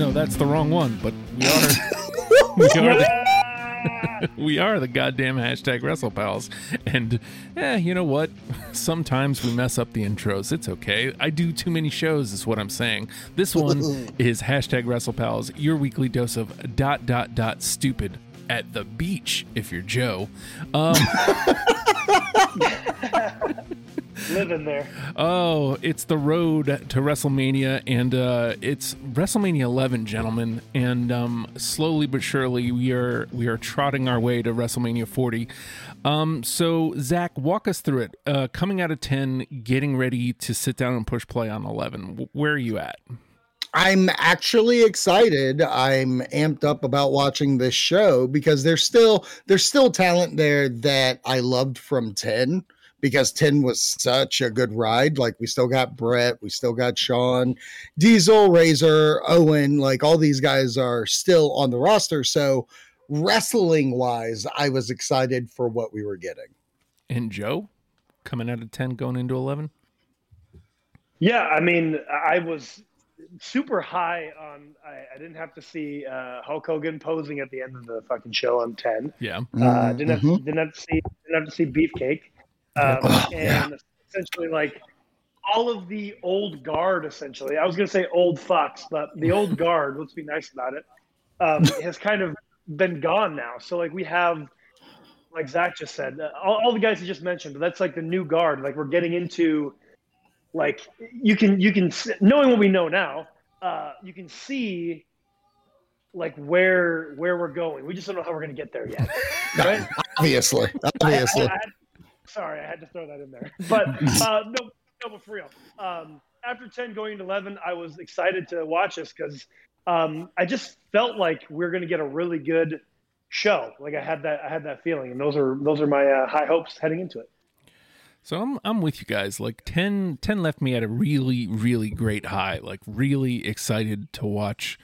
No, that's the wrong one. But we are. we are the, we are the goddamn hashtag WrestlePals. And eh, you know what? Sometimes we mess up the intros. It's okay. I do too many shows, is what I'm saying. This one is hashtag WrestlePals, your weekly dose of dot dot dot stupid at the beach if you're Joe. Um, Living there. Oh, it's the road to WrestleMania, and uh, it's WrestleMania 11, gentlemen. And um, slowly but surely, we are we are trotting our way to WrestleMania 40. Um, so, Zach, walk us through it. Uh, coming out of 10, getting ready to sit down and push play on 11. Where are you at? I'm actually excited. I'm amped up about watching this show because there's still there's still talent there that I loved from 10 because 10 was such a good ride. Like we still got Bret, we still got Shawn, Diesel, Razor, Owen, like all these guys are still on the roster. So wrestling wise, I was excited for what we were getting. And Joe, coming out of 10, going into 11? Yeah, I mean, I was super high on. I, I didn't have to see uh, Hulk Hogan posing at the end of the fucking show on ten. Yeah. Uh, didn't have to, didn't have to see didn't have to see Beefcake. Um, Oh, and yeah. essentially, like all of the old guard. Essentially, I was gonna say old fucks, but the old guard. let's be nice about it. Um, has kind of been gone now. So like we have. Like Zach just said, uh, all, all the guys he just mentioned, but that's like the new guard. Like we're getting into like you can you can knowing what we know now uh you can see like where where we're going we just don't know how we're going to get there yet right Obviously. Obviously. I had- sorry i had to throw that in there but uh no no but for real um after 10 going to 11 i was excited to watch this because um i just felt like we are going to get a really good show like i had that i had that feeling and those are those are my uh, high hopes heading into it So I'm I'm with you guys. Like 10, 10 left me at a really really great high. Like really excited to watch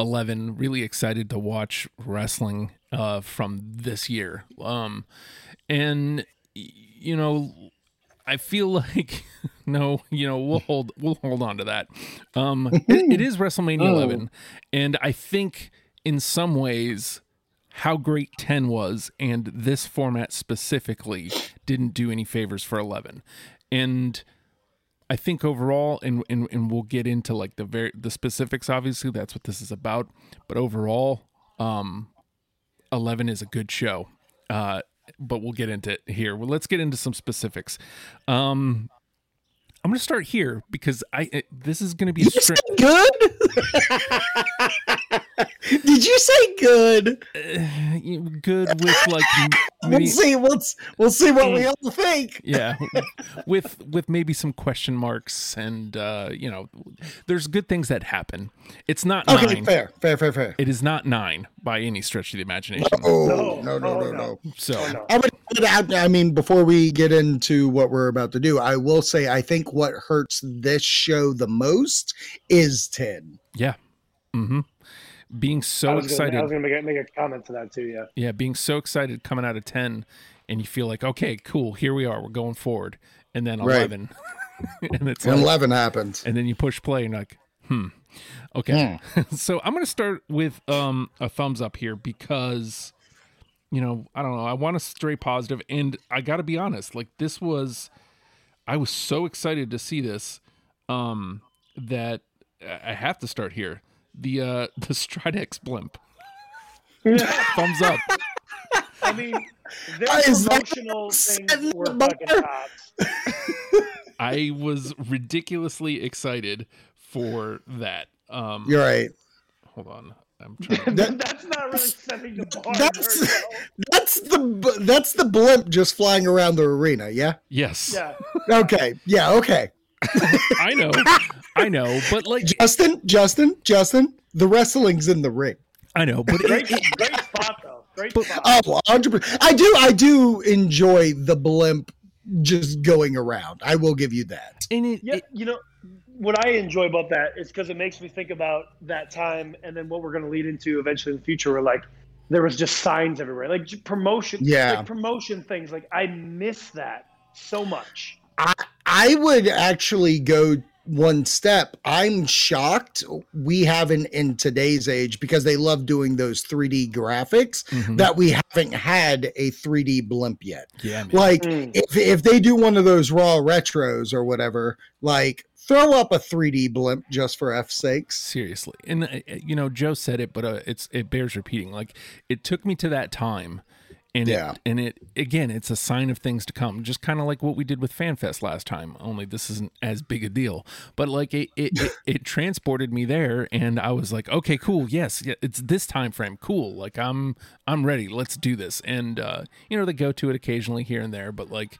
11, really excited to watch wrestling uh from this year. Um and you know I feel like no, you know, we'll hold we'll hold on to that. Um it, it is WrestleMania 11 and I think in some ways how great 10 was and this format specifically didn't do any favors for 11 and i think overall and, and and we'll get into like the very the specifics obviously that's what this is about but overall um 11 is a good show. Uh but we'll get into it here. Well let's get into some specifics. Um i'm gonna start here because i it- this is gonna be a You str- said good? Did you say good? good with like m- We'll see. We'll, we'll see what we all think. yeah with with maybe some question marks and uh you know there's good things that happen it's not Okay, nine fair, fair, fair, fair. it is not nine by any stretch of the imagination Oh, No, no, no, no, no. no. so Oh, no. I would, I mean, before we get into what we're about to do, I will say I think what hurts this show the most is 10. yeah mm-hmm being I so gonna, excited I was going to make a, make a comment to that too. Yeah. yeah being so excited coming out of 10 and you feel like okay cool here we are we're going forward and then Right. 11 and it's And like, 11 happens. and then you push play and you're like hmm okay so i'm gonna start with um a thumbs up here because you know i don't know i want to stray positive and i gotta be honest like this was i was so excited to see this um that i I have to start here. The uh the stridex blimp. Thumbs up. I mean, their Why is that promotional things were fucking tops. i was ridiculously excited for that. Um You're right. hold on i'm trying That- that's not really setting the bar. That's very that's the that's the blimp just flying around the arena. Yeah. yes Yeah. Okay. Yeah. Okay. I know, I know, but like Justin, Justin, Justin. The wrestling's in the ring. I know, but Great, it, it, great spot though. Great But- spot. Oh, 100%. I do. I do enjoy the blimp just going around. I will give you that. and it, yeah, it- you know what I enjoy about that is because it makes me think about that time and then what we're going to lead into eventually in the future. Where like there was just signs everywhere, like promotion, Yeah. like promotion things. Like I miss that so much. I I would actually go one step. I'm shocked we haven't in today's age because they love doing those 3D graphics Mhm. that we haven't had a 3D blimp yet. yeah, man. Like Mm. if if they do one of those raw retros or whatever, like throw up a 3D blimp just for F sakes. seriously and uh, you know joe said it but uh, it's it bears repeating like it took me to that time and Yeah. it, and it again it's a sign of things to come just kind of like what we did with fanfest last time only this isn't as big a deal but like it it, it it transported me there and i was like okay cool yes yeah, it's this time frame cool like i'm i'm ready let's do this and uh you know they go to it occasionally here and there but like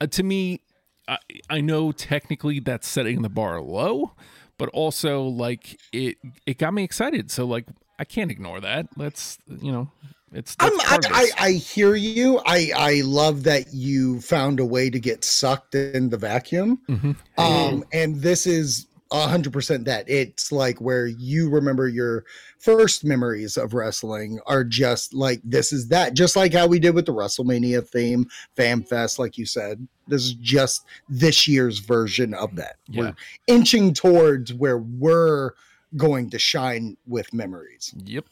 uh, to me I, I know technically that's setting the bar low but also like it it got me excited so like i can't ignore that let's you know it's I'm, I, I. I hear you. I, I love that you found a way to get sucked in the vacuum. Mhm. Um, and this is a hundred percent that it's like where you remember your first memories of wrestling are just like this is that just like how we did with the WrestleMania theme, FanFest, like you said. This is just this year's version of that. Yeah. We're inching towards where we're going to shine with memories. Yep.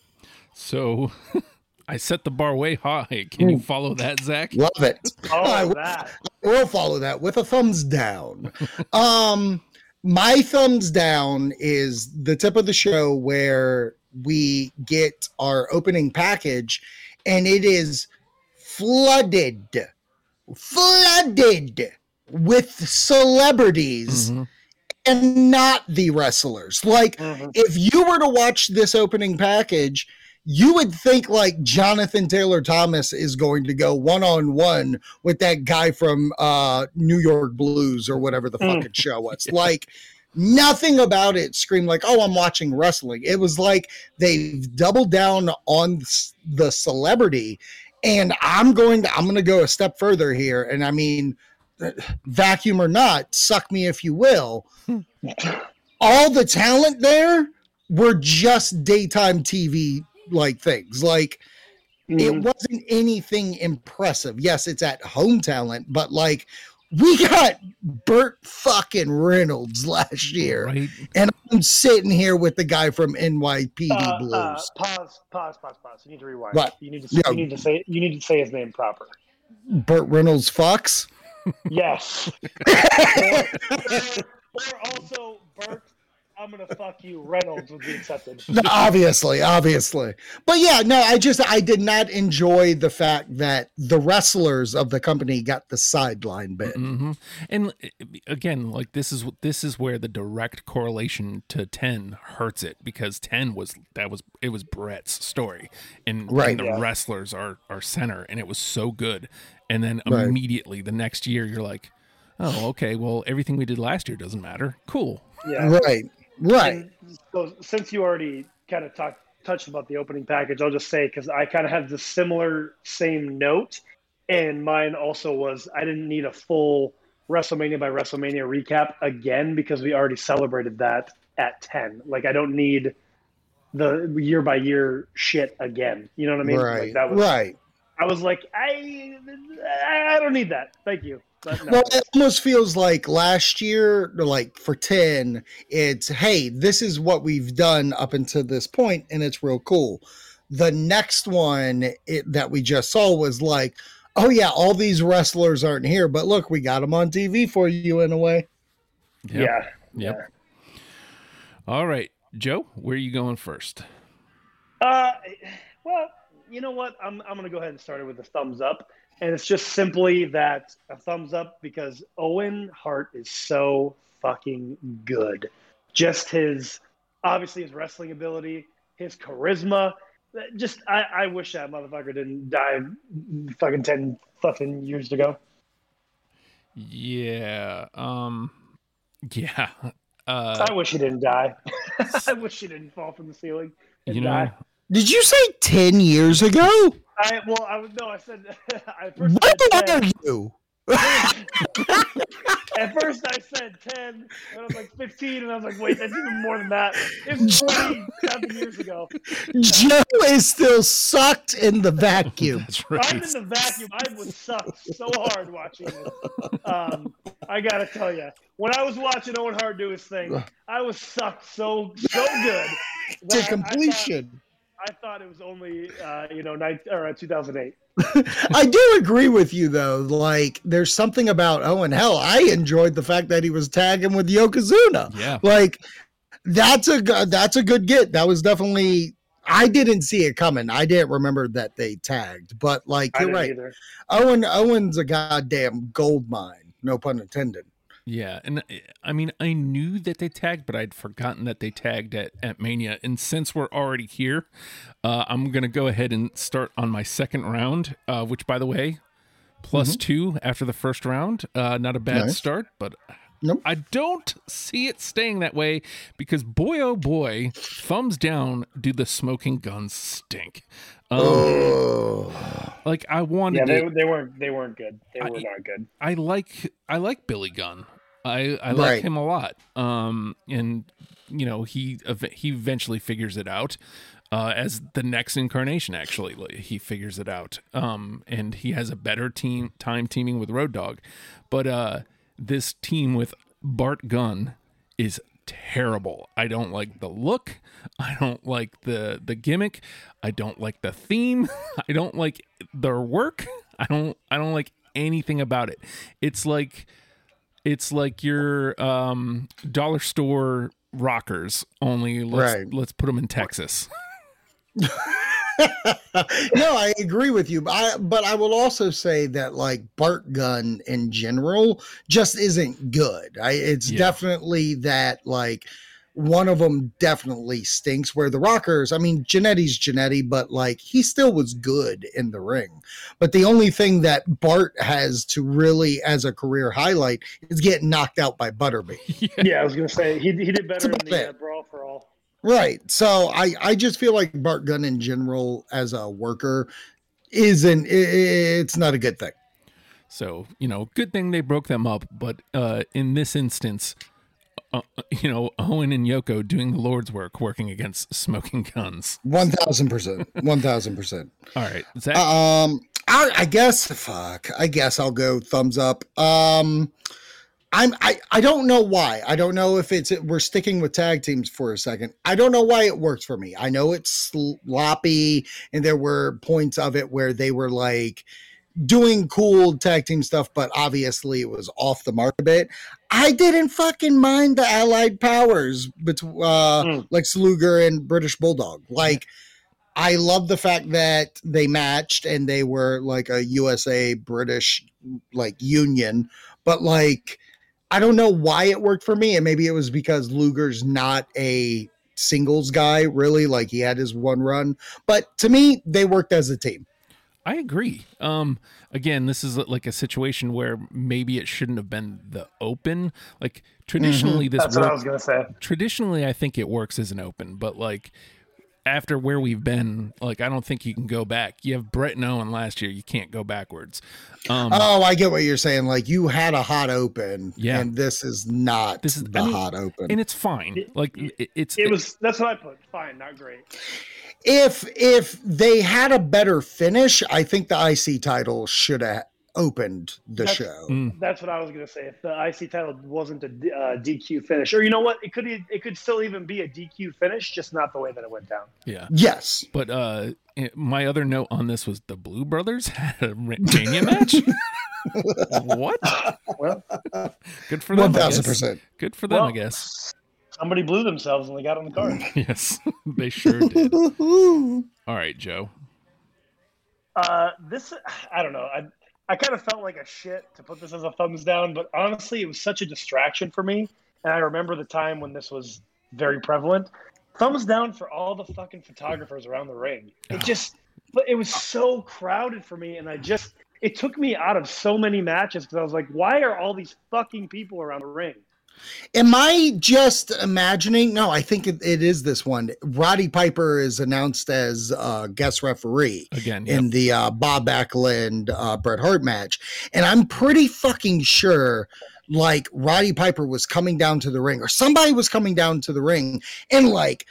So I set the bar way high. Can you follow that, Zach? Love it. I Oh, will- that. we'll follow that with a thumbs down. um, my thumbs down is the tip of the show where we get our opening package, and it is flooded, flooded with celebrities Mhm. and not the wrestlers. Like, Mhm. if you were to watch this opening package, you would think like Jonathan Taylor Thomas is going to go one on one with that guy from uh, New York Blues or whatever the Mm. fucking show was. Like, nothing about it screamed like, oh, I'm watching wrestling. It was like they've doubled down on the celebrity. And I'm going to I'm going to go a step further here. And I mean, vacuum or not, suck me if you will. All the talent there were just daytime TV like things. Like it Mhm. wasn't anything impressive. Yes, it's at home talent, but like we got Burt fucking Reynolds last year, Right. and I'm sitting here with the guy from NYPD Uh, Blues. uh, pause, pause, pause, pause. You need to rewind. What? You need to. Yeah. You need to say. You need to say his name proper. Burt Reynolds Fox. Yes. or, or also Burt. I'm gonna fuck you. Reynolds would be accepted. No, obviously, obviously. But yeah, no, I just I did not enjoy the fact that the wrestlers of the company got the sideline bit. hmm And uh, again, like this is this is where the direct correlation to ten hurts it because ten was that was it was Bret's story, and, Right. and the Yeah. wrestlers are are center, and it was so good. And then Right. immediately the next year, you're like, oh, okay, well everything we did last year doesn't matter. Cool. Yeah. Right, right. And so since you already kind of talked touched about the opening package, I'll just say because I kind of have the similar same note, and mine also was I didn't need a full WrestleMania by WrestleMania recap again because we already celebrated that at ten. Like I don't need the year by year shit again. You know what I mean? right, Like that was right. I was like I I don't need that. Thank you. But no. Well, it almost feels like last year, like for 10, it's hey, this is what we've done up until this point, and it's real cool. The next one it, that we just saw was like, oh, yeah, all these wrestlers aren't here, but look, we got them on TV for you in a way. Yep. yeah. Yep. All right, Joe, where are you going first? Uh, well, you know what? I'm I'm gonna go ahead and start it with a thumbs up, and it's just simply that a thumbs up because Owen Hart is so fucking good. Just his obviously his wrestling ability, his charisma. Just I, I wish that motherfucker didn't die fucking ten fucking years ago. Yeah. Um. Yeah. Uh. I wish he didn't die. I wish he didn't fall from the ceiling and You know. die. Did you say 10 years ago? I well, I was no, I said I first What said 10. are you? At first, I said 10, and I was like 15, and I was like, wait, that's even more than that. It's 27 years ago. Joe is still sucked in the vacuum. That's I'm in the vacuum. I was sucked so hard watching it. Um, I gotta tell you, when I was watching Owen Hart do his thing, I was sucked so so good to that I- completion. I thought, it was only uh, you know nine, or uh, 2008. I do agree with you though. Like, there's something about Owen. Hell, I enjoyed the fact that he was tagging with Yokozuna. Yeah. Like, that's a go- that's a good get. That was definitely. I didn't see it coming. I didn't remember that they tagged, but like I you're didn't right. either. Owen Owen's a goddamn gold mine. No pun intended. Yeah, and uh, I mean, I knew that they tagged, but I'd forgotten that they tagged at, at Mania. And since we're already here, uh, I'm gonna go ahead and start on my second round, uh, which, by the way, plus two after the first round. Uh, not a bad Mm-hmm. Nice. start, but Nope. I don't see it staying that way because boy, oh boy, thumbs down. Do the smoking guns stink? Um, Oh, like I wanted Yeah, to, they, they weren't they weren't good. They I- were not good. I like I like Billy Gunn. I I like Right. him a lot. Um, and you know he ev- he eventually figures it out. Uh, as the next incarnation, actually, like, he figures it out. Um, and he has a better team time teaming with Road Dog, but uh, this team with Bart Gunn is terrible. I don't like the look. I don't like the the gimmick. I don't like the theme. I don't like their work. I don't I don't like anything about it. It's like it's like your um dollar store rockers only let's Right. let's put them in Texas. no, I agree with you. But I, but I will also say that like Bart Gunn in general just isn't good. I, it's Yeah. definitely that like one of them definitely stinks. Where the Rockers, I mean, Jannetty's Jannetty, but like he still was good in the ring. But the only thing that Bart has to really, as a career highlight, is getting knocked out by Butterbean. Yeah, I was gonna say he, he did better in the uh, brawl for all. Right. So I I just feel like Bart Gunn in general as a worker isn't it's not a good thing. So, you know, good thing they broke them up, but uh in this instance uh, you know, Owen and Yoko doing the Lord's work, working against smoking guns. One thousand percent. One thousand percent. All right, Zach. Um I, I guess fuck. I guess I'll go thumbs up. Um I'm I, I don't know why. I don't know if it's we're sticking with tag teams for a second. I don't know why it works for me. I know it's sloppy and there were points of it where they were like doing cool tag team stuff, but obviously it was off the mark a bit. I didn't fucking mind the allied powers between uh Mm. Lex Luger and British Bulldog. Like I love the fact that they matched and they were like a USA British like union, but like I don't know why it worked for me, and maybe it was because Luger's not a singles guy, really. Like he had his one run, but to me, they worked as a team. I agree. Um, again, this is like a situation where maybe it shouldn't have been the open. Like traditionally, this That's what I was gonna say. traditionally I think it works as an open, but like after where we've been, like I don't think you can go back. You have Bret and Owen last year, you can't go backwards. Um, Oh, I get what you're saying. Like you had a hot open, Yeah. and this is not This is- the I mean, hot open. and it's fine. Like it, it's It was that's what I put. Fine, not great. if if they had a better finish, I think the IC title should have opened the That's- show. Mm. That's what I was gonna say. If the IC title wasn't a uh, DQ finish, or you know what, it could e- it could still even be a DQ finish, just not the way that it went down. yeah. Yes. But uh, it- my other note on this was the Blu Brothers had a Ra- Mania match. what? Well, Good for them. One thousand percent. Good for them, I guess. Somebody blew themselves when they got on the card. Yes, they sure did. All right, Joe. Uh, this I don't know. I I kind of felt like a shit to put this as a thumbs down, but honestly, it was such a distraction for me. And I remember the time when this was very prevalent. Thumbs down for all the fucking photographers around the ring. It just, but it was so crowded for me, and I just, it took me out of so many matches because I was like, why are all these fucking people around the ring? Am I just imagining? No, I think it, it is this one. Roddy Piper is announced as uh, guest referee Again, yep. in the uh, Bob Backlund uh, Bret Hart match, and I'm pretty fucking sure. Like Roddy Piper was coming down to the ring, or somebody was coming down to the ring, and like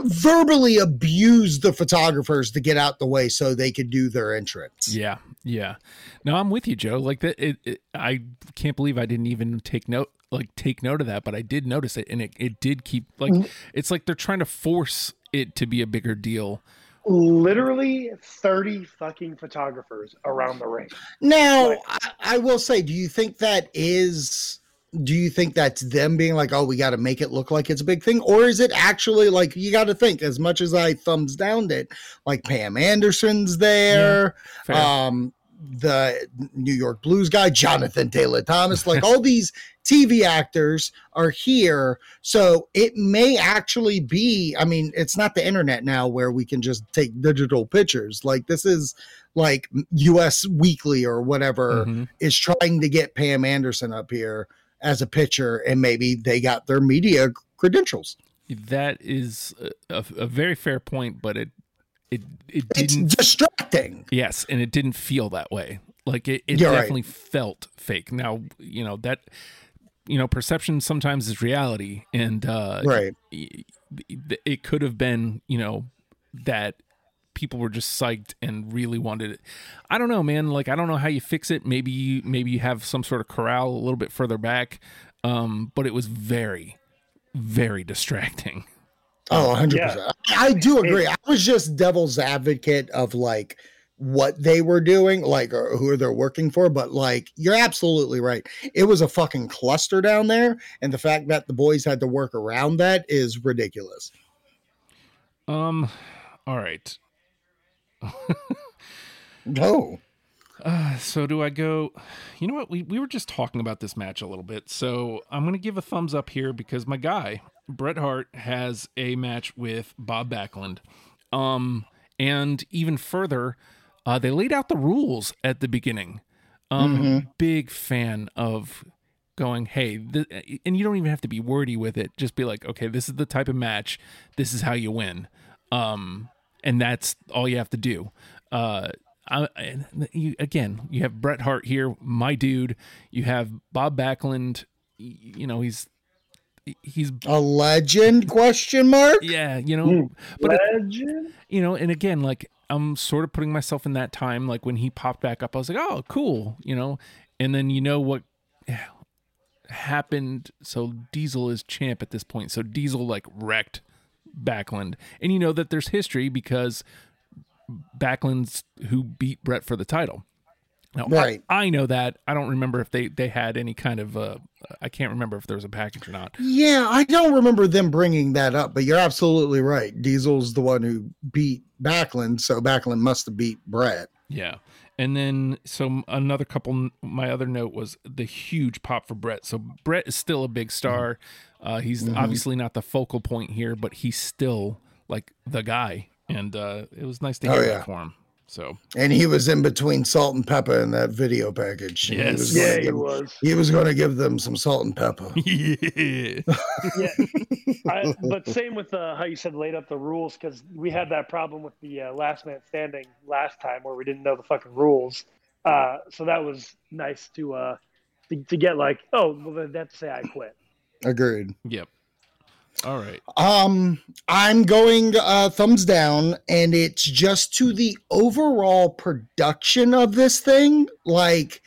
verbally abused the photographers to get out the way so they could do their entrance. Yeah, yeah. No, I'm with you, Joe. Like that, it, it, I can't believe I didn't even take note, like take note of that, but I did notice it, and it, it did keep like Mm-hmm. it's like they're trying to force it to be a bigger deal. Literally 30 fucking photographers around the ring. Now, Right. I, I will say, do you think that is? Do you think that's them being like, "Oh, we got to make it look like it's a big thing," or is it actually like you got to think? As much as I thumbs downed it, like Pam Anderson's there, Fair. um, the New York Blues guy, Jonathan Taylor Thomas, like all these TV actors are here. So it may actually be, I mean, it's not the internet now where we can just take digital pictures. Like this is like US Weekly or whatever Mhm. is trying to get Pam Anderson up here as a pitcher, and maybe they got their media credentials. That is a, a very fair point, but it it it didn't. distracting. Yes, and it didn't feel that way. Like it, it You're right. definitely felt fake. Now you know that you know perception sometimes is reality, and uh, Right. it, it could have been you know that people were just psyched and really wanted it i don't know man like i don't know how you fix it maybe you maybe you have some sort of corral a little bit further back um but it was very very distracting Oh, 100%. Yeah. I do agree. I was just devil's advocate of like what they were doing, like or who they're working for. But like, you're absolutely right. It was a fucking cluster down there. And the fact that the boys had to work around that is ridiculous. um all right No. Uh, so do I go? You know what? We we were just talking about this match a little bit, so I'm gonna give a thumbs up here because my guy Bret Hart has a match with Bob Backlund, um, and even further, uh, they laid out the rules at the beginning. Um, big fan of going, hey, th- and you don't even have to be wordy with it. Just be like, okay, this is the type of match. This is how you win. Um, and that's all you have to do. Uh, I, you, again, you have Bret Hart here, my dude. You have Bob Backlund. You know, he's he's A legend question mark? yeah, you know, hmm. but it, Legend? you know, and again, like I'm sort of putting myself in that time. Like when he popped back up, I was like, oh, cool, you know, and then you know what happened. So Diesel is champ at this point. So Diesel like wrecked Backlund, and you know that there's history because Backlund's who beat Bret for the title. Now, Right. I, know that. I don't remember if they they had any kind of. Uh, I can't remember if there was a package or not. Yeah, I don't remember them bringing that up, but you're absolutely right. Diesel's the one who beat Backlund, so Backlund must have beat Bret. Yeah. And then, so another couple, my other note was the huge pop for Bret. So Bret is still a big star. Uh, he's obviously not the focal point here, but he's still like the guy. And uh, it was nice to Oh, hear yeah. that for him. So, And he was in between salt and pepper in that video package. He Yes. was gonna Yeah, he give- was. He was going to give them some salt and pepper. yeah. Yeah, I, but same with uh, how you said laid up the rules because we had that problem with the uh, last man standing last time where we didn't know the fucking rules. Uh, so that was nice to uh to, to get like, oh, well then that's to say I quit. Agreed. Yep. All right. Um, I'm going uh, thumbs down, and it's just to the overall production of this thing. Like,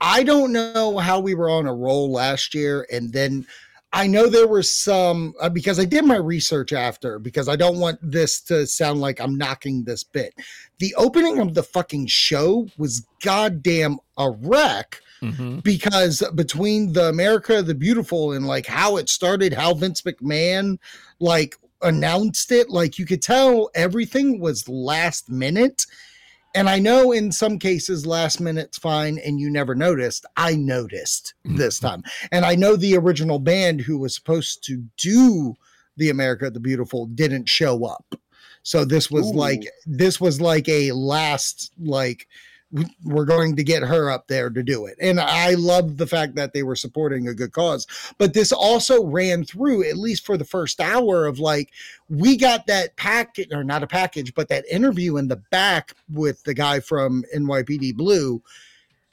I don't know how we were on a roll last year, and then I know there were some uh, because I did my research after because I don't want this to sound like I'm knocking this bit. The opening of the fucking show was goddamn a wreck hmm because between the America the Beautiful and like how it started, how Vince McMahon like announced it, like you could tell everything was last minute. And I know in some cases last minute's fine and you never noticed. I noticed this time. And I know the original band who was supposed to do the America the Beautiful didn't show up. So this was Ooh. like this was like a last like we're going to get her up there to do it. And I love the fact that they were supporting a good cause. But this also ran through, at least for the first hour, of like, we got that package, or not a package, but that interview in the back with the guy from NYPD Blue.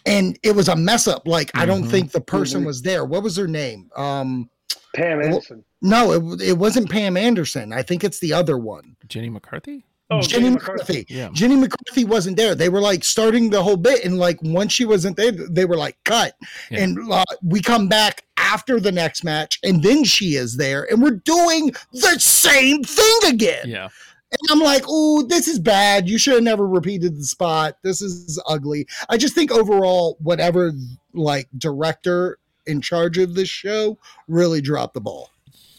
And it was a mess up. Like, I don't Mhm. think the person Mhm. was there. What was her name? Um, Pam Well, Anderson. No, it, it wasn't Pam Anderson. I think it's the other one. Jenny McCarthy. Oh, Jenny Jenny McCarthy. Yeah. Jenny McCarthy wasn't there. They were like starting the whole bit, and like once she wasn't there, they were like cut. Yeah. And uh, we come back after the next match, and then she is there, and we're doing the same thing again. Yeah. And I'm like, oh, this is bad. You should have never repeated the spot. This is ugly. I just think overall, whatever like director in charge of this show really dropped the ball.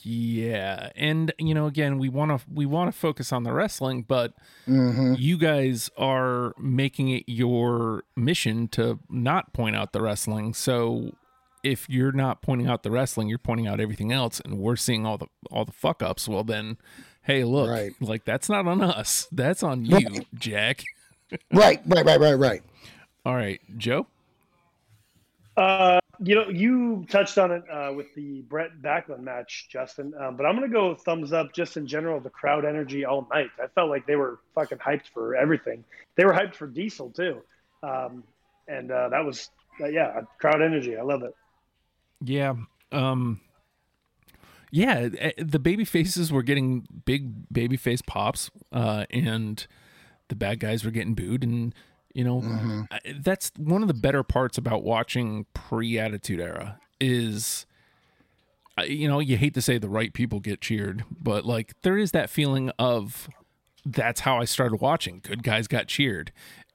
Yeah. And you know, again, we want to we want to focus on the wrestling, but Mm-hmm. you guys are making it your mission to not point out the wrestling. So if you're not pointing out the wrestling, you're pointing out everything else and we're seeing all the all the fuck ups, well then hey, look, Right. like that's not on us. That's on you, Right. Jack. Right, right, right, right, right. All right, Joe. Uh, you know, you touched on it uh, with the Bret Backlund match, Justin. Um, but I'm gonna go thumbs up just in general. The crowd energy all night. I felt like they were fucking hyped for everything. They were hyped for Diesel too, um, and uh, that was uh, yeah, crowd energy. I love it. Yeah. Um yeah, eh, the baby faces were getting big baby face pops uh and the bad guys were getting booed and you know I- that's one of the better parts about watching pre-attitude era is you know, you hate to say the right people get cheered, but like there is that feeling of that's how I started watching. Good guys got cheered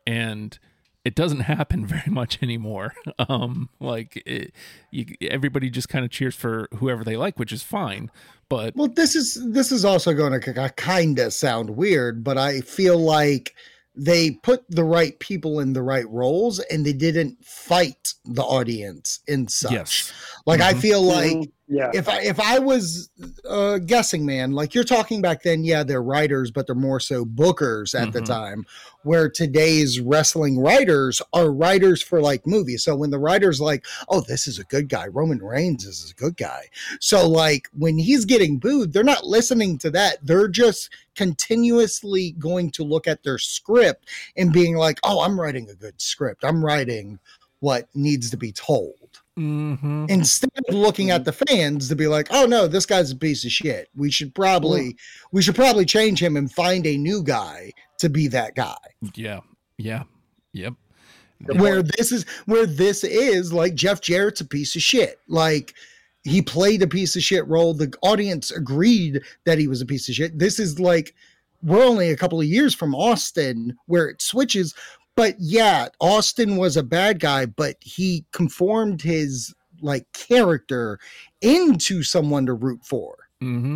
and it doesn't happen very much anymore. Um, like it, you, everybody just kind of cheers for whoever they like, which is fine. But Well, this is this is also going to kind of sound weird, but I feel like they put the right people in the right roles and they didn't fight the audience in such. yes, Like I Mhm. feel like. Yeah, if I if I was uh, guessing, man, like you're talking back then, yeah, they're writers, but they're more so bookers at the Mhm. time. Where today's wrestling writers are writers for like movies. So when the writer's like, "Oh, this is a good guy," Roman Reigns is a good guy. So like when he's getting booed, they're not listening to that. They're just continuously going to look at their script and being like, "Oh, I'm writing a good script. I'm writing what needs to be told." Hmm instead of looking at the fans to be like, "Oh no, this guy's a piece of shit. We should probably we should probably change him and find a new guy to be that guy." yeah, yeah, yep. where this is where this is like Jeff Jarrett's a piece of shit. Like he played a piece of shit role. The audience agreed that he was a piece of shit. This is like we're only a couple of years from Austin where it switches. But yeah, Austin was a bad guy, but he conformed his like character into someone to root for. hmm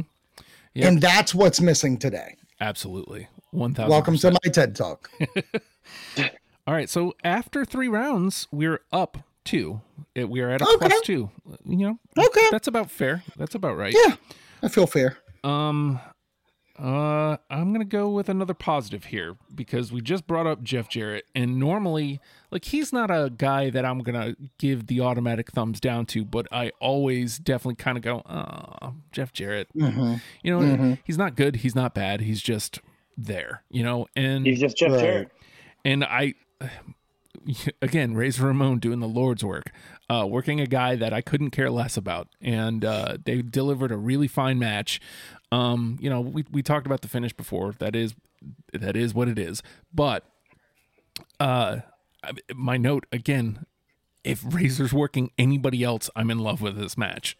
Yep. And that's what's missing today. Absolutely, one thousand. Welcome to my TED Talk. All right, so after three rounds, we're up two. We are at a Okay. plus two. You know, Okay. that's about fair. That's about right. Yeah, I feel fair. Um, uh, I'm gonna go with another positive here because we just brought up Jeff Jarrett, and normally, like, he's not a guy that I'm gonna give the automatic thumbs down to, but I always definitely kind of go, oh, Jeff Jarrett. Mhm. You know, Mhm. he's not good, he's not bad, he's just there. You know, and he's just Jeff Right. Jarrett. and I, again, Razor Ramon doing the Lord's work, uh, working a guy that I couldn't care less about, and uh, they delivered a really fine match. Um, you know, we we talked about the finish before. That is, that is what it is. But, uh, my note again, if Razor's working anybody else, I'm in love with this match.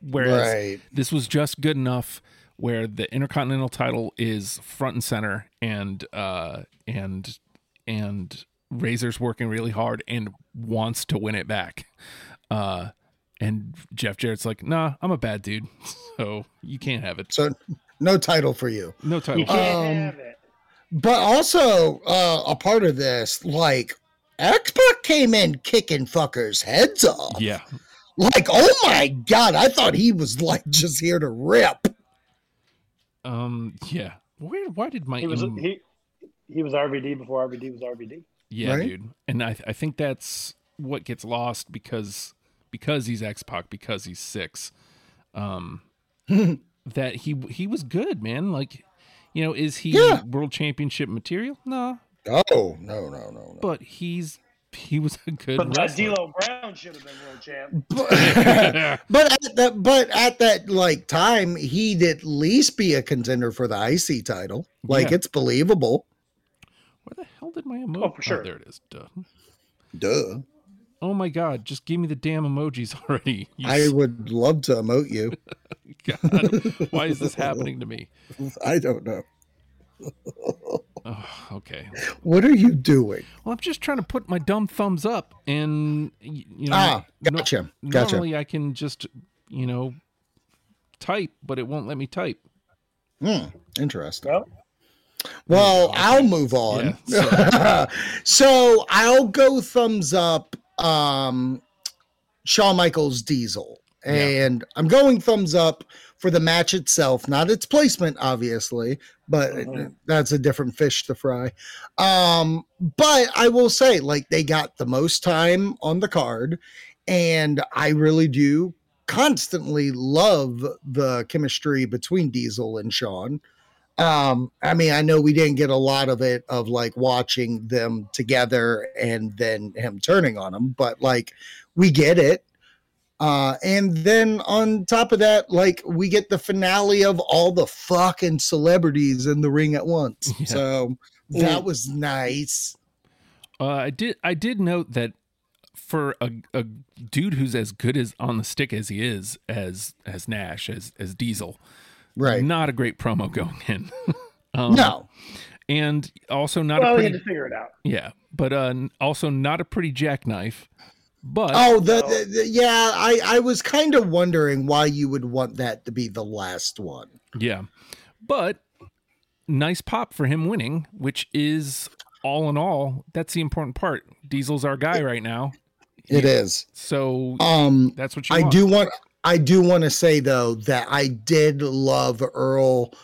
Whereas Right. this was just good enough where the intercontinental title is front and center and uh and and razor's working really hard and wants to win it back uh and jeff jarrett's like nah i'm a bad dude so you can't have it So no title for you. no You title can't Um, have it. But also uh, a part of this, like X-Pac came in kicking fuckers' heads off. yeah Like, oh my god, I thought he was like just here to rip. um yeah where why did my He was em- he he was RVD before RVD was RVD. Yeah, right? dude. And I I think that's what gets lost because because he's X Pac because he's six. Um that he he was good, man. Like you know, is he Yeah. world championship material? No. Oh no, no, no, no. But he's he was a good But. D'Lo Brown should have been world champ. but, but at that but at that like time he'd at least be a contender for the IC title. Like Yeah. it's believable. Where the hell did my emoji? Oh, for sure. there it is. Duh. Duh. Oh my god! Just give me the damn emojis already. You I would love to emote you. God. Why is this happening to me? I don't know. Oh, okay. What are you doing? Well, I'm just trying to put my dumb thumbs up, and y- you know, Ah, no- gotcha. Gotcha. normally I can just, you know, type, but it won't let me type. Hmm, interesting. Well, Well, I'll move on. so I'll go thumbs up um Shawn Michaels Diesel. Yeah. And I'm going thumbs up for the match itself, not its placement, obviously, but Mhm. that's a different fish to fry. Um, but I will say, like, they got the most time on the card, and I really do constantly love the chemistry between Diesel and Shawn. Um, I mean, I know we didn't get a lot of it of like watching them together and then him turning on them, but like we get it. Uh, and then on top of that, like we get the finale of all the fucking celebrities in the ring at once. Yeah. So that was nice. Uh, I did. I did note that for a, a dude who's as good as on the stick as he is, as as Nash, as as Diesel, Right. not a great promo going in. um, no. and also not well, a we had pretty. to figure it out. Yeah, but uh, also not a pretty jackknife. But Oh, the, No. the, the- yeah, I I was kind of wondering why you would want that to be the last one. Yeah. But nice pop for him winning, which is all in all, that's the important part. Diesel's our guy right now. It is. So Um that's what you I want. do want I do want to say though that I did love Earl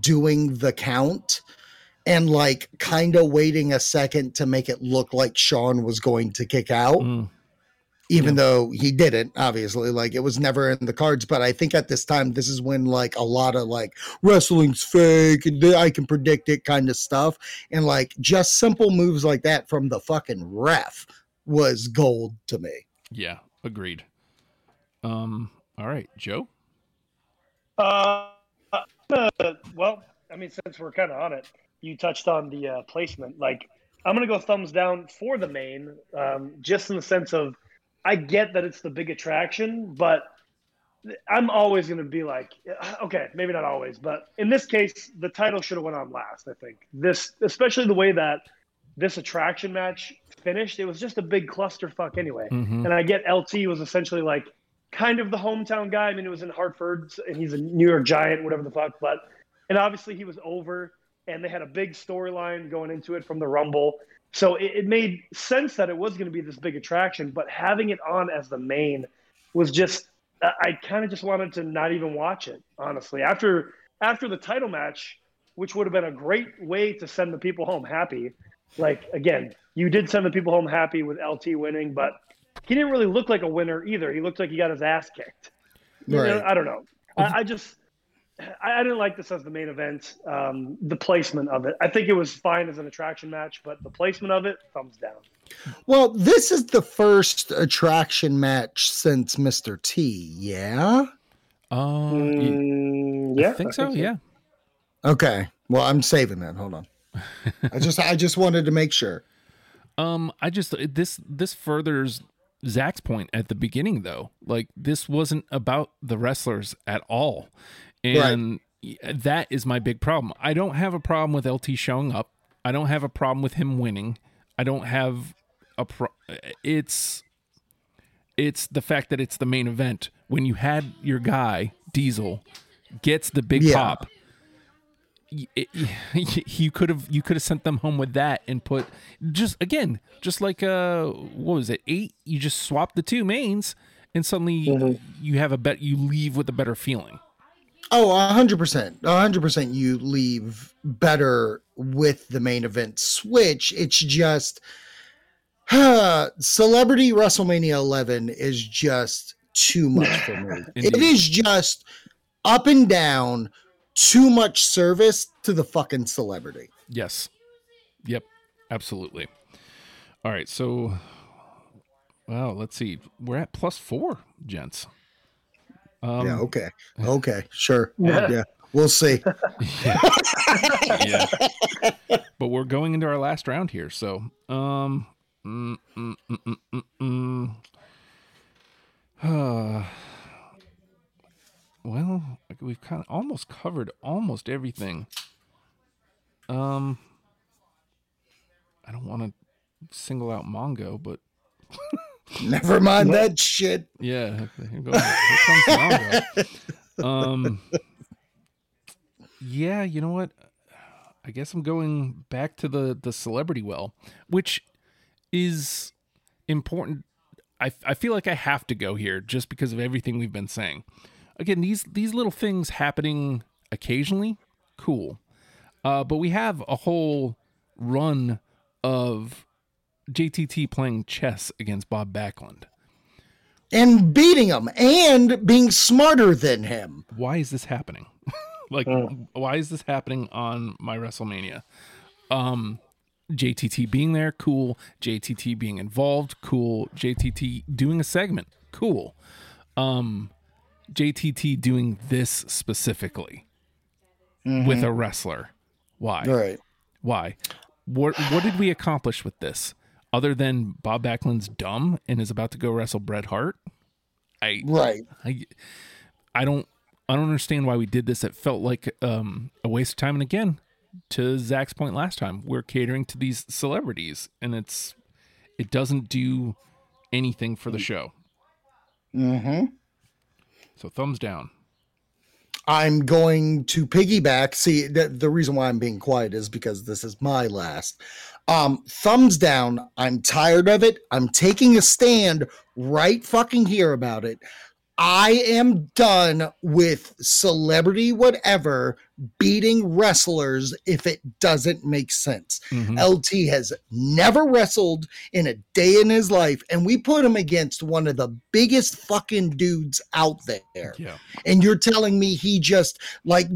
doing the count and like kind of waiting a second to make it look like Shawn was going to kick out, Mm, even though he didn't, obviously. Like it was never in the cards. But I think at this time, this is when like a lot of like wrestling's fake and I can predict it kind of stuff. And like just simple moves like that from the fucking ref was gold to me. yeah, agreed. Um, all right, Joe. Uh, uh, well, I mean, since we're kind of on it, you touched on the uh, placement. Like, I'm gonna go thumbs down for the main, um, just in the sense of, I get that it's the big attraction, but I'm always gonna be like, okay, maybe not always, but in this case, the title should have went on last. I think this, especially the way that this attraction match finished, it was just a big clusterfuck anyway. Mhm. And I get LT was essentially like kind of the hometown guy. I mean, it was in Hartford and he's a New York Giant, whatever the fuck. But and obviously he was over, and they had a big storyline going into it from the Rumble. So it, it made sense that it was going to be this big attraction. But having it on as the main was just I, kind of just wanted to not even watch it honestly. After after the title match, which would have been a great way to send the people home happy. Like again, you did send the people home happy with LT winning, but he didn't really look like a winner either. He looked like he got his ass kicked. You know, I don't know. I, I just I, I didn't like this as the main event. Um, the placement of it, I think it was fine as an attraction match, but the placement of it, thumbs down. Well, this is the first attraction match since Mr. T, yeah? Uh, Mm, yeah, I think so. Yeah. Okay. Well, I'm saving that. Hold on. I just I just wanted to make sure. Um, I just this this furthers Zach's point at the beginning though. Like this wasn't about the wrestlers at all, and that is my big problem. I don't have a problem with LT showing up. I don't have a problem with him winning. I don't have a pro. It's it's the fact that it's the main event. When you had your guy Diesel gets the big Yeah. pop, it, you could have you could have sent them home with that and put just again just like uh what was it eight you just swap the two mains and suddenly you have a bet you leave with a better feeling Oh, a hundred percent. A hundred percent you leave better with the main event switch. It's just Celebrity WrestleMania 11 is just too much for me. it is just up and down too much service to the fucking celebrity. yes yep absolutely all right so Well, let's see. We're at plus four, gents. Um, yeah. Okay. Okay. Sure. Yeah. Yeah. We'll see. yeah. but we're going into our last round here, so um mm, mm, mm, mm, mm, mm. Uh, well, we've kind of almost covered almost everything. Um I don't want to single out Mongo, but Never mind that shit. yeah, here goes here comes Mongo. Um yeah, you know what? I guess I'm going back to the the celebrity well, which is important. I I feel like I have to go here just because of everything we've been saying. Again, these these little things happening occasionally, cool. Uh, but we have a whole run of JTT playing chess against Bob Backlund. And beating him and being smarter than him. why is this happening? like, Mm. why is this happening on my WrestleMania? Um, JTT being there, cool. JTT being involved, cool. JTT doing a segment, cool. Um, JTT doing this specifically with a wrestler, why? Right. Why? What What did we accomplish with this? Other than Bob Backlund's dumb and is about to go wrestle Bret Hart, I Right. I I don't I don't understand why we did this. It felt like um, a waste of time. And again, to Zak's point last time, we're catering to these celebrities, and it's it doesn't do anything for the show. Mm-hmm. So thumbs down. I'm going to piggyback. See, the, the reason why I'm being quiet is because this is my last. Um, thumbs down. I'm tired of it. I'm taking a stand right fucking here about it. I am done with celebrity whatever beating wrestlers if it doesn't make sense. Mhm. LT has never wrestled in a day in his life, and we put him against one of the biggest fucking dudes out there Yeah, and you're telling me he just like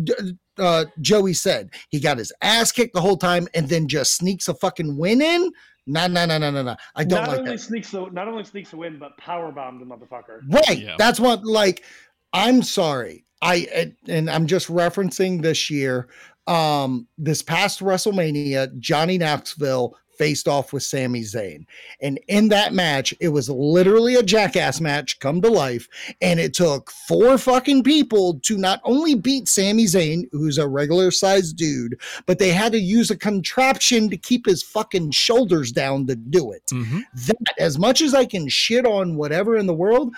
uh, Joey said he got his ass kicked the whole time and then just sneaks a fucking win in? No, no, no, no, no, no. I don't Not like only that. sneaks the not only sneaks the win, but power bombed the motherfucker. Right. Yeah. That's what like I'm sorry. I and I'm just referencing this year. Um, this past WrestleMania, Johnny Knoxville faced off with Sami Zayn. And in that match, it was literally a jackass match come to life. And it took four fucking people to not only beat Sami Zayn, who's a regular sized dude, but they had to use a contraption to keep his fucking shoulders down to do it Mhm. that as much as I can shit on whatever in the world,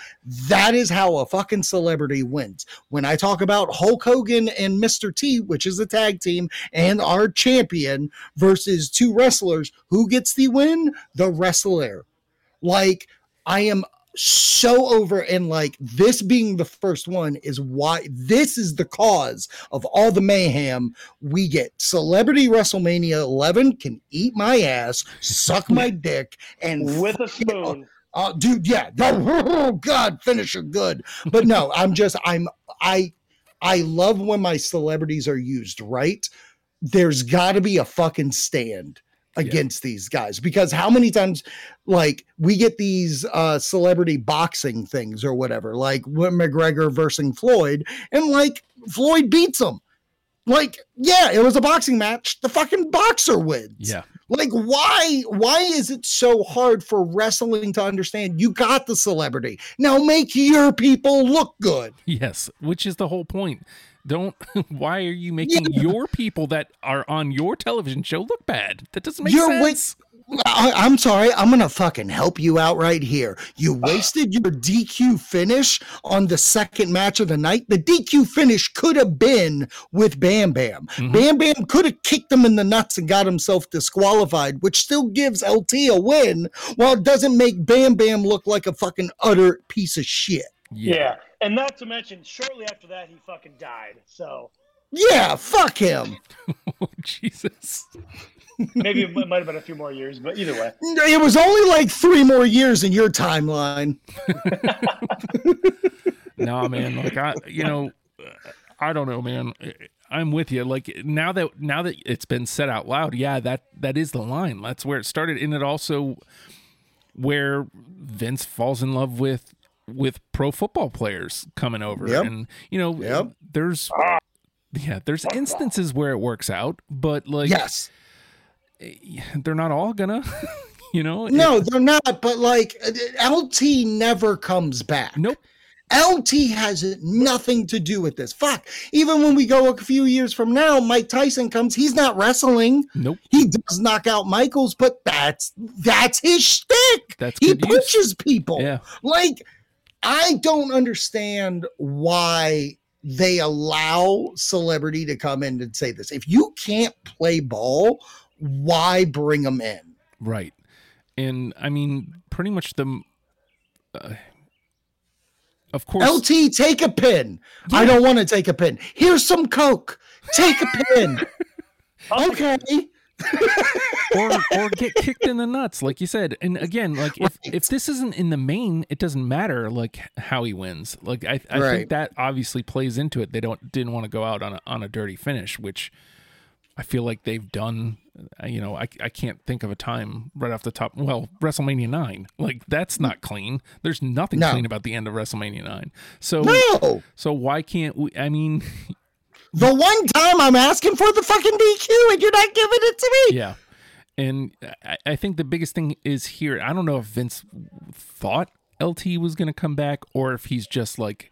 that is how a fucking celebrity wins. When I talk about Hulk Hogan and Mr. T, which is a tag team and our champion versus two wrestlers, who gets the win? The wrestler. Like I am so over and like this being the first one is why this is the cause of all the mayhem we get celebrity wrestlemania 11 can eat my ass suck my dick and With a spoon. uh, dude, yeah. Oh, God, finisher good. But no, I'm just, I'm, I, I love when my celebrities are used right. There's got to be a fucking stand against these guys because how many times, like, we get these uh celebrity boxing things or whatever, like McGregor versus Floyd, and like Floyd beats him. Like, yeah, it was a boxing match. The fucking boxer wins. yeah, Like, why? Why is it so hard for wrestling to understand? You got the celebrity. Now make your people look good. yes. Which is the whole point. Don't. Why are you making your people that are on your television show look bad? That doesn't make You're wa- sense. I, I'm sorry. I'm gonna fucking help you out right here. You wasted your DQ finish on the second match of the night. The DQ finish could have been with Bam Bam. Mhm. Bam Bam could have kicked him in the nuts and got himself disqualified, which still gives LT a win, while it doesn't make Bam Bam look like a fucking utter piece of shit. Yeah. And not to mention, shortly after that, he fucking died. So Yeah, fuck him. Oh, Jesus. maybe it might have been a few more years, but either way. It was only like three more years in your timeline. nah, man. Like I, you know, I don't know, man. I'm with you. Like now that now that it's been said out loud, yeah, that that is the line. That's where it started, and it also where Vince falls in love with with pro football players coming over, Yep. and you know, Yep. there's yeah, there's instances where it works out, but like yes. they're not all gonna, you know. No, they're not. But like LT never comes back. nope. LT has nothing to do with this. Fuck. Even when we go a few years from now, Mike Tyson comes. He's not wrestling. Nope. He does knock out Michaels, but that's that's his shtick. That's he good use. punches people. Yeah. Like, I don't understand why they allow celebrity to come in and say this. If you can't play ball, why bring them in? Right. And I mean, pretty much the. Uh, of course. LT, take a pin. I don't want to take a pin. Here's some Coke. Take a pin. okay. Or or get kicked in the nuts, like you said. And again, like if, if this isn't in the main, it doesn't matter like how he wins. Like I, I Right. think that obviously plays into it. They don't didn't want to go out on a on a dirty finish, which I feel like they've done. uh, You know, I I can't think of a time right off the top. Well, WrestleMania nine, like that's not clean. There's nothing No. clean about the end of WrestleMania nine. So No. so why can't we? I mean, The one time I'm asking for the fucking DQ and you're not giving it to me. Yeah. And I, I think the biggest thing is here. I don't know if Vince thought LT was going to come back or if he's just like,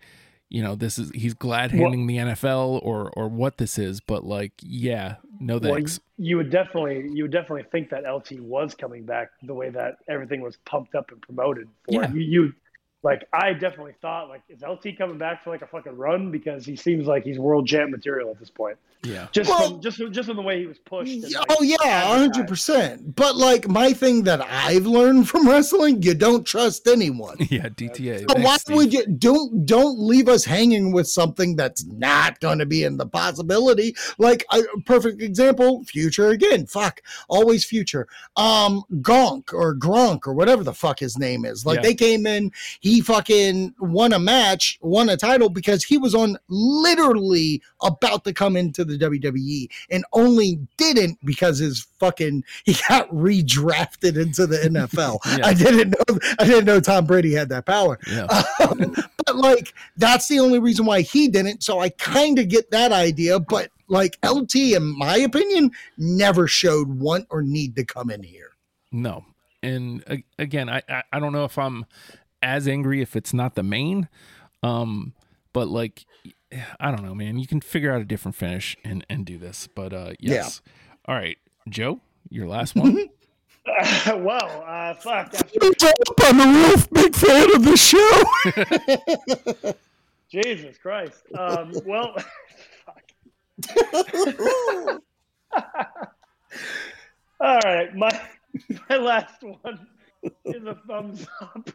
you know, this is he's glad handing the NFL or or what this is. But like, yeah, no Well, thanks. you would definitely you would definitely think that LT was coming back the way that everything was pumped up and promoted for Yeah. you, you like I definitely thought like is LT coming back for like a fucking run because he seems like he's world champ material at this point. yeah. Just Well- from just just from the way he was pushed. and, like, Oh yeah, advertised. hundred percent. But like my thing that I've learned from wrestling, you don't trust anyone. Yeah, DTA. So Thanks, why Steve. would you don't don't leave us hanging with something that's not going to be in the possibility? Like a perfect example, future again. Fuck, always future. Um, Gonk or Gronk or whatever the fuck his name is. Like Yeah. they came in, he fucking won a match, won a title because he was on literally about to come into the WWE and only didn't because his fucking he got redrafted into the NFL. Yeah. I didn't know I didn't know Tom Brady had that power. Yeah. Um, but like that's the only reason why he didn't. So I kind of get that idea. But like LT, in my opinion, never showed want or need to come in here. No. And again, I I don't know if I'm as angry if it's not the main, um, but like I don't know, man. You can figure out a different finish and and do this. But uh, yes. All right, Joe, your last one. well, uh, fuck. After, Up on the roof, big fan of the show. Jesus Christ. Um, well, all right. My my last one is a thumbs up,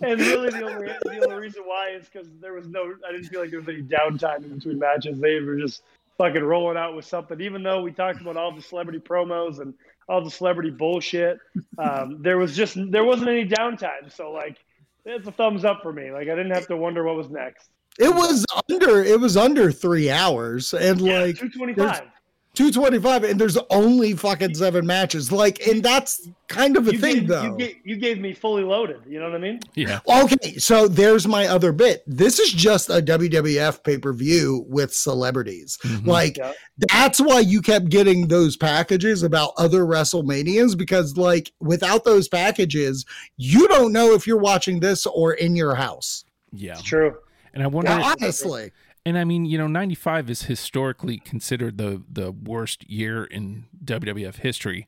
and really the only the only reason why is because there was no. I didn't feel like there was any downtime in between matches. They were just fucking rolling out with something. Even though we talked about all the celebrity promos and all the celebrity bullshit, um, there was just there wasn't any downtime. So like, it's a thumbs up for me. Like I didn't have to wonder what was next. It was under it was under three hours and like two twenty five. 225 and there's only fucking seven matches. Like, and that's kind of a you thing gave, though. You gave, you gave me fully loaded. You know what I mean? yeah. Okay, so there's my other bit. This is just a WWF pay per view with celebrities. Mhm. Like, Yeah. that's why you kept getting those packages about other WrestleManias because, like, without those packages, you don't know if you're watching this or in your house. Yeah. It's true. And I wonder. Now, if- honestly, and I mean, you know, '95 is historically considered the the worst year in WWF history.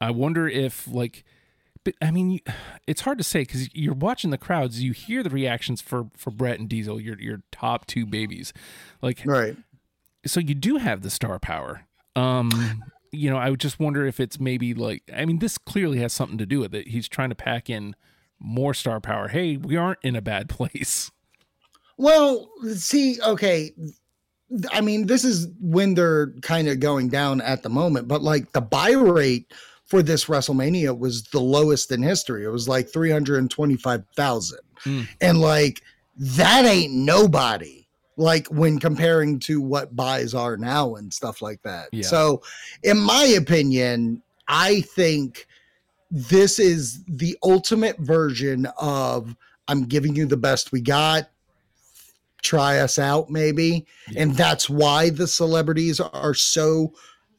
I wonder if like. But I mean, it's hard to say because you're watching the crowds. You hear the reactions for for Bret and Diesel, your your top two babies, like right? so you do have the star power. Um, you know, I would just wonder if it's maybe like I mean, this clearly has something to do with it. He's trying to pack in more star power. Hey, we aren't in a bad place. Well, see, okay. I mean, this is when they're kind of going down at the moment, but like the buy rate for this WrestleMania was the lowest in history. It was like 325,000. Hmm. And like that ain't nobody. Like when comparing to what buys are now and stuff like that. Yeah. So, in my opinion, I think this is the ultimate version of I'm giving you the best we got. Try us out, maybe. Yeah. And that's why the celebrities are so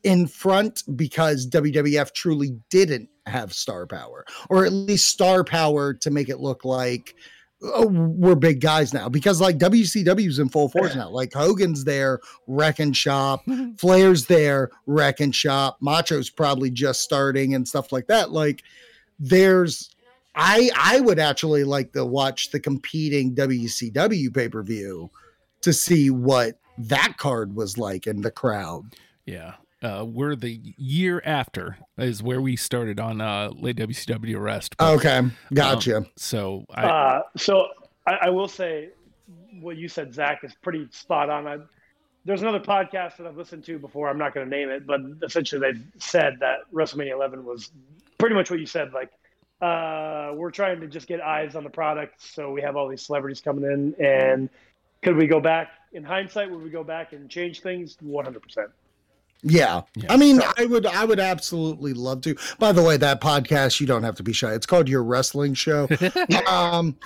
in front because WWF truly didn't have star power, or at least star power to make it look like oh, we're big guys now. Because like WCW's in full force now. Like Hogan's there, wrecking shop. Flair's there, wrecking shop. Macho's probably just starting and stuff like that. Like there's I I would actually like to watch the competing WCW pay-per-view to see what that card was like in the crowd. Yeah. Uh, we're the year after is where we started on uh, late WCW arrest. but, Okay, gotcha. So I, Uh, so I, I will say what you said, Zak, is pretty spot on. I, there's another podcast that I've listened to before. I'm not going to name it, but essentially they've said that WrestleMania 11 was pretty much what you said. Like, uh, we're trying to just get eyes on the product, so we have all these celebrities coming in. And could we go back in hindsight? Would we go back and change things? 100. percent Yeah. Yeah. I mean, I would I would absolutely love to. By the way, that podcast, you don't have to be shy. It's called Your Wrestling Show. um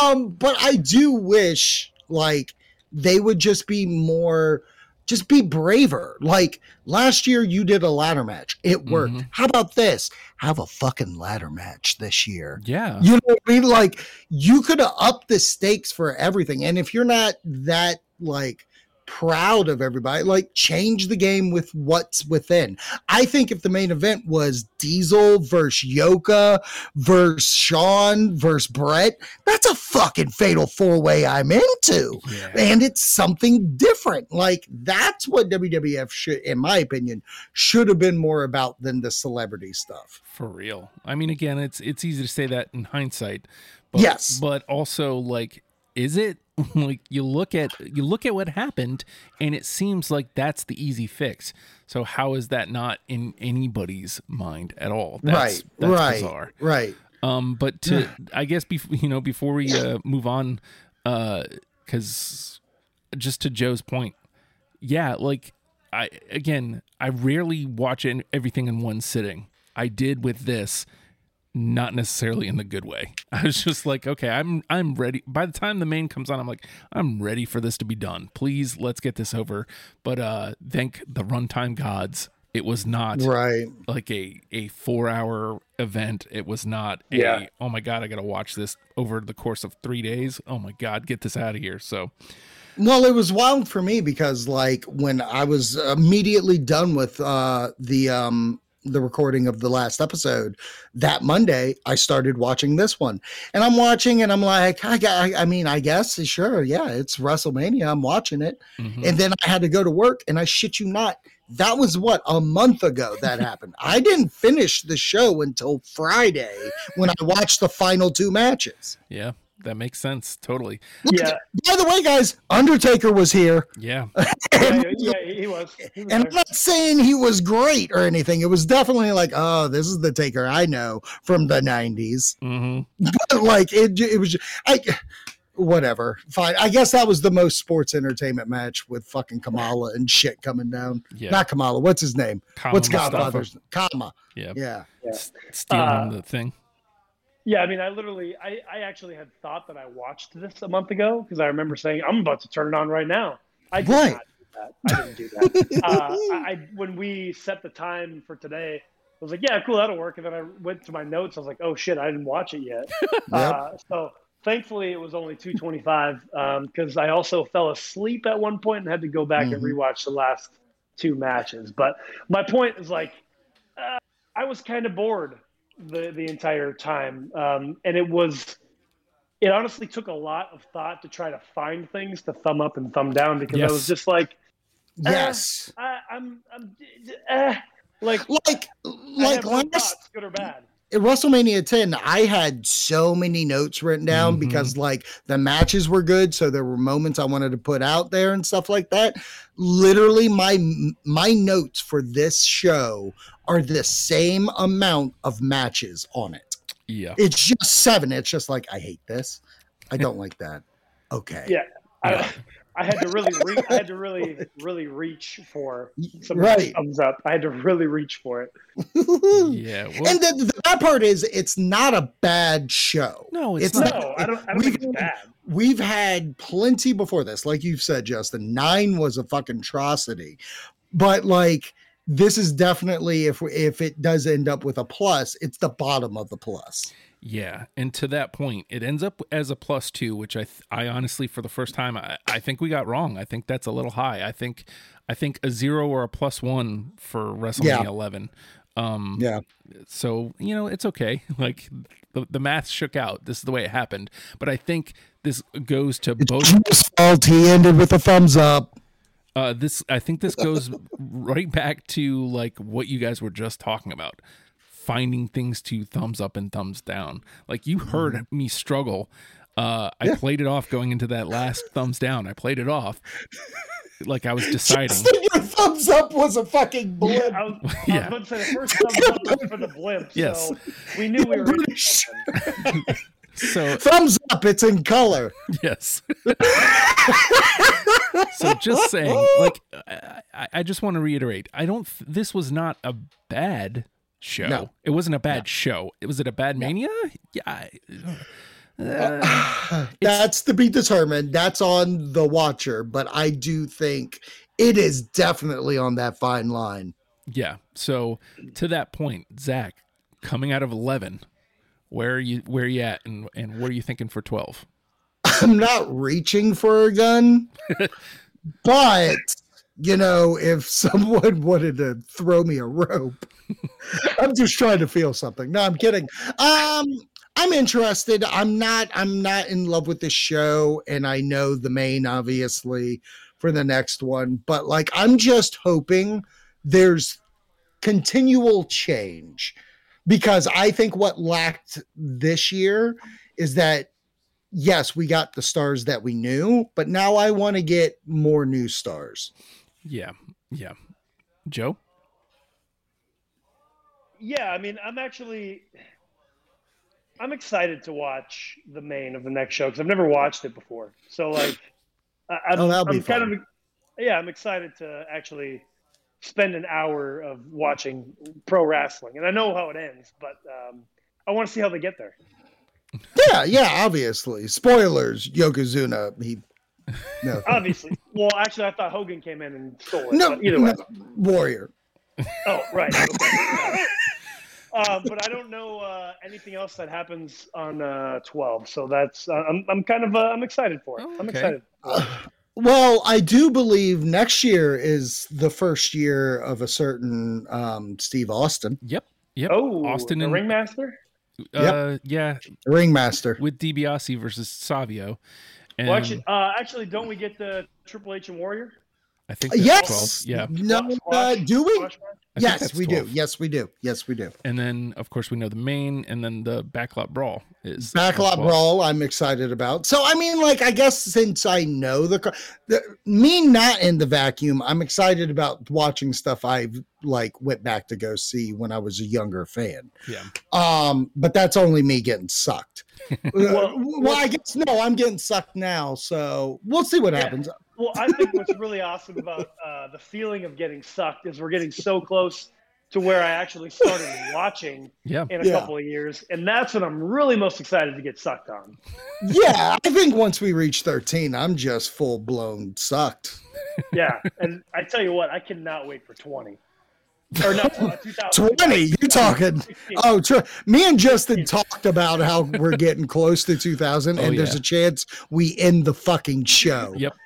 um but I do wish like they would just be more just be braver. Like last year you did a ladder match. It worked. Mhm. How about this? Have a fucking ladder match this year. yeah. You know what I mean? Like you could have upped the stakes for everything. And if you're not that like proud of everybody, like change the game with what's within. I think if the main event was Diesel versus Yoka versus Shawn versus Bret, that's a fucking fatal four way I'm into. Yeah. And it's something different. Like that's what WWF should, in my opinion, should have been more about than the celebrity stuff. For real. I mean, again, it's it's easy to say that in hindsight. But, Yes. But also, like, is it like you look at you look at what happened, and it seems like that's the easy fix. So how is that not in anybody's mind at all? That's, right, That's right, bizarre. right. Um, but to I guess before you know before we uh, move on, uh because just to Joe's point, yeah, like I again, I rarely watch everything in one sitting. I did with this, not necessarily in the good way. I was just like, okay, I'm I'm ready. By the time the main comes on, I'm like, I'm ready for this to be done. Please, let's get this over. But uh, thank the runtime gods. It was not Right. like a a four hour event. It was not a Yeah. oh my god, I gotta watch this over the course of three days. Oh my god, get this out of here. So Well, it was wild for me because like when I was immediately done with uh the um the recording of the last episode that Monday, I started watching this one. And I'm watching and I'm like, I got I mean, I guess sure, yeah, it's WrestleMania. I'm watching it. mhm. And then I had to go to work and I shit you not. That was what a month ago that happened. I didn't finish the show until Friday when I watched the final two matches. yeah, that makes sense. Totally. Yeah. By the way, guys, Undertaker was here. Yeah. Yeah, yeah, he was. He was And there. I'm not saying he was great or anything. It was definitely like, oh, this is the Taker I know from the '90s. hmm But like, it, it was, I, whatever. Fine. I guess that was the most sports entertainment match with fucking Kamala and shit coming down. Yeah. Not Kamala. What's his name? Kama What's Mustafa. Godfather's? Kama. Yeah. Yeah. S- Stealing Uh, the thing. Yeah, I mean, I literally, I, I actually had thought that I watched this a month ago because I remember saying I'm about to turn it on right now. I did Right. not do that. I didn't do that. uh, I, when we set the time for today, I was like, yeah, cool, that'll work. And then I went to my notes. I was like, oh shit, I didn't watch it yet. uh, so thankfully, it was only 225 because I also fell asleep at one point and had to go back and Mhm. rewatch the last two matches. But my point is like, uh, I was kind of bored the the entire time, um, and it was. It honestly took a lot of thought to try to find things to thumb up and thumb down because I was just like, Yes. I, I'm, I'm, uh, like, like, like last thoughts, good or bad. at WrestleMania 10, I had so many notes written down Mhm. because like the matches were good, so there were moments I wanted to put out there and stuff like that. Literally, my my notes for this show are the same amount of matches on it. Yeah. It's just seven. It's just like I hate this. I don't like that. Okay. Yeah. I, I had to really, re- I had to really, really reach for some Right. thumbs up. I had to really reach for it. Yeah. Well, and the, the bad part is, it's not a bad show. no, it's, it's not. not- No, I don't. I don't We've- think it's bad. We've had plenty before this, like you've said, Justin. Nine was a fucking atrocity, but like this is definitely if if it does end up with a plus, it's the bottom of the plus. Yeah, and to that point, it ends up as a plus two, which I th- I honestly, for the first time, I, I think we got wrong. I think that's a little high. I think I think a zero or a plus one for WrestleMania Yeah. 11. Um, Yeah, so you know it's okay. Like the, the math shook out. This is the way it happened. But I think this goes to both. Drew's fault. He ended with a thumbs up. Uh, this I think this goes right back to like what you guys were just talking about, finding things to thumbs up and thumbs down. Like you heard me struggle. Uh, I played it off going into that last thumbs down. I played it off like I was deciding. Justin, your thumbs up was a fucking blip. I was, I Yeah. was about to say the first thumbs up was for the blimp. Yes. So we knew we were in something. So thumbs up. It's in color. yes. so just saying, like, I, I just want to reiterate. I don't. Th- this was not a bad show. No. It wasn't a bad show. It was it a bad mania? Yeah. I- uh, That's to be determined. That's on the watcher, but I do think it is definitely on that fine line. yeah. So to that point, Zak, coming out of eleven, where are you? Where are you at? And and what are you thinking for twelve? I'm not reaching for a gun, but you know, if someone wanted to throw me a rope, I'm just trying to feel something. No, I'm kidding. Um, I'm interested. I'm not. I'm not in love with this show, and I know the main obviously for the next one, but like I'm just hoping there's continual change because I think what lacked this year is that yes, we got the stars that we knew, but now I want to get more new stars. Yeah. Yeah. Joe. Yeah, I mean, I'm actually, I'm excited to watch the main of the next show because I've never watched it before. So like, I, I'm, Oh, that'll be I'm kind fun. of, yeah, I'm excited to actually spend an hour of watching pro wrestling, and I know how it ends, but um, I want to see how they get there. Yeah, yeah, obviously. Spoilers, Yokozuna, he no. Obviously, well, actually, I thought Hogan came in and stole it. No, but either way, no, Warrior. Oh, right. Okay. um, but I don't know uh, anything else that happens on uh, 12. So that's uh, I'm I'm kind of uh, I'm excited for it. Oh, I'm okay. excited. Well, I do believe next year is the first year of a certain um, Steve Austin, Yep. Yep. Oh, Austin the and ringmaster. uh, yeah, ringmaster. with DiBiase versus Savio. And Well, actually, uh, actually, don't we get the Triple H and Warrior? I think Yes. 12. Yeah. No, uh, do we? squash match? I think Yes, we 12. do. Yes, we do. Yes, we do. And then, of course, we know the main, and then the backlot brawl is Backlot Brawl, I'm excited about. So, I mean, like, I guess since I know the, the me not in the vacuum, I'm excited about watching stuff I've like went back to go see when I was a younger fan. Yeah. Um, but that's only me getting sucked. well, Well, well, I guess no, I'm getting sucked now. So we'll see what Yeah. happens. Well, I think what's really awesome about uh, the feeling of getting sucked is we're getting so close to where I actually started watching Yeah. in a Yeah. couple of years, and that's what I'm really most excited to get sucked on. Yeah, I think once we reach 13, I'm just full blown sucked. Yeah, and I tell you what, I cannot wait for 20. Or not uh, 20, you talking? Oh, tr- me and Justin talked about how we're getting close to 2000, Oh, and there's a chance we end the fucking show. Yep.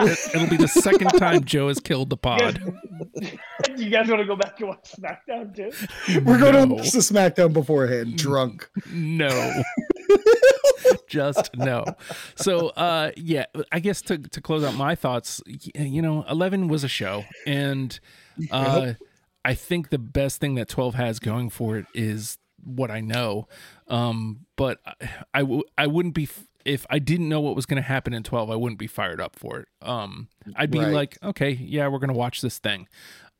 It- It'll be the second time Joe has killed the You guys, pod. you guys want to go back and watch SmackDown too? We're going to No. watch the SmackDown beforehand, drunk. No. Just no. So uh yeah, I guess to to close out my thoughts, you know, 11 was a show and uh I think the best thing that 12 has going for it is what I know. Um but I I, w- I wouldn't be f- if I didn't know what was going to happen in 12, I wouldn't be fired up for it. Um I'd be Right. like, okay, yeah, we're going to watch this thing.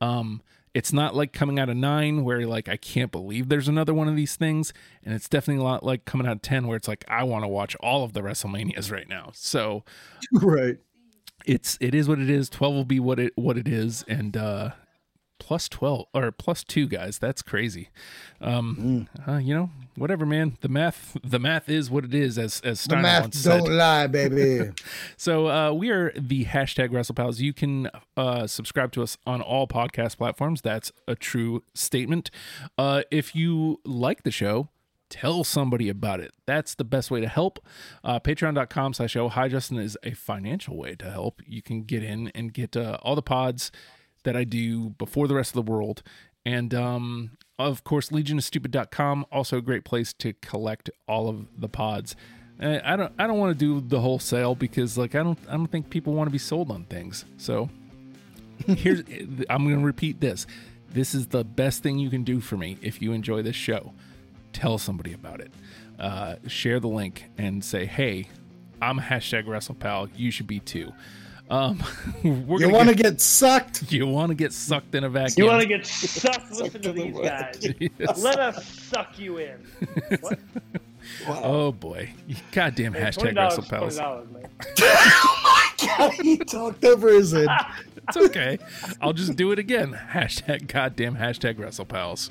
Um It's not like coming out of nine where like I can't believe there's another one of these things, and it's definitely a lot like coming out of ten where it's like I want to watch all of the WrestleManias right now. So right. it's it is what it is. Twelve will be what it what it is, and uh plus 12 or plus 2 guys that's crazy um Mm. uh, you know whatever man the math the math is what it is as as The math once don't lie, baby. So uh, we are the hashtag WrestlePals. You can uh, subscribe to us on all podcast platforms. That's a true statement. Uh, if you like the show, tell somebody about it. That's the best way to help. Uh, Patreon.com slash oh hi Justin is a financial way to help. You can get in and get uh, all the pods that I do before the rest of the world. And um, of course, legionofstupid.com, also a great place to collect all of the pods. Uh, I don't I don't want to do the whole sale because like I don't I don't think people want to be sold on things. So here's I'm going to repeat this. This is the best thing you can do for me if you enjoy this show. Tell somebody about it. Uh, share the link and say, "Hey, I'm hashtag WrestlePal. You should be too." Um, we're You want to get, get sucked? you want to get sucked in a vacuum. You want to get sucked? Listen to to these wedge. guys. Let us suck you in. What? Oh boy, goddamn hashtag Twenty dollars. WrestlePals. Twenty dollars, man. he talked over his head. It's okay. I'll just do it again. Hashtag goddamn hashtag WrestlePals.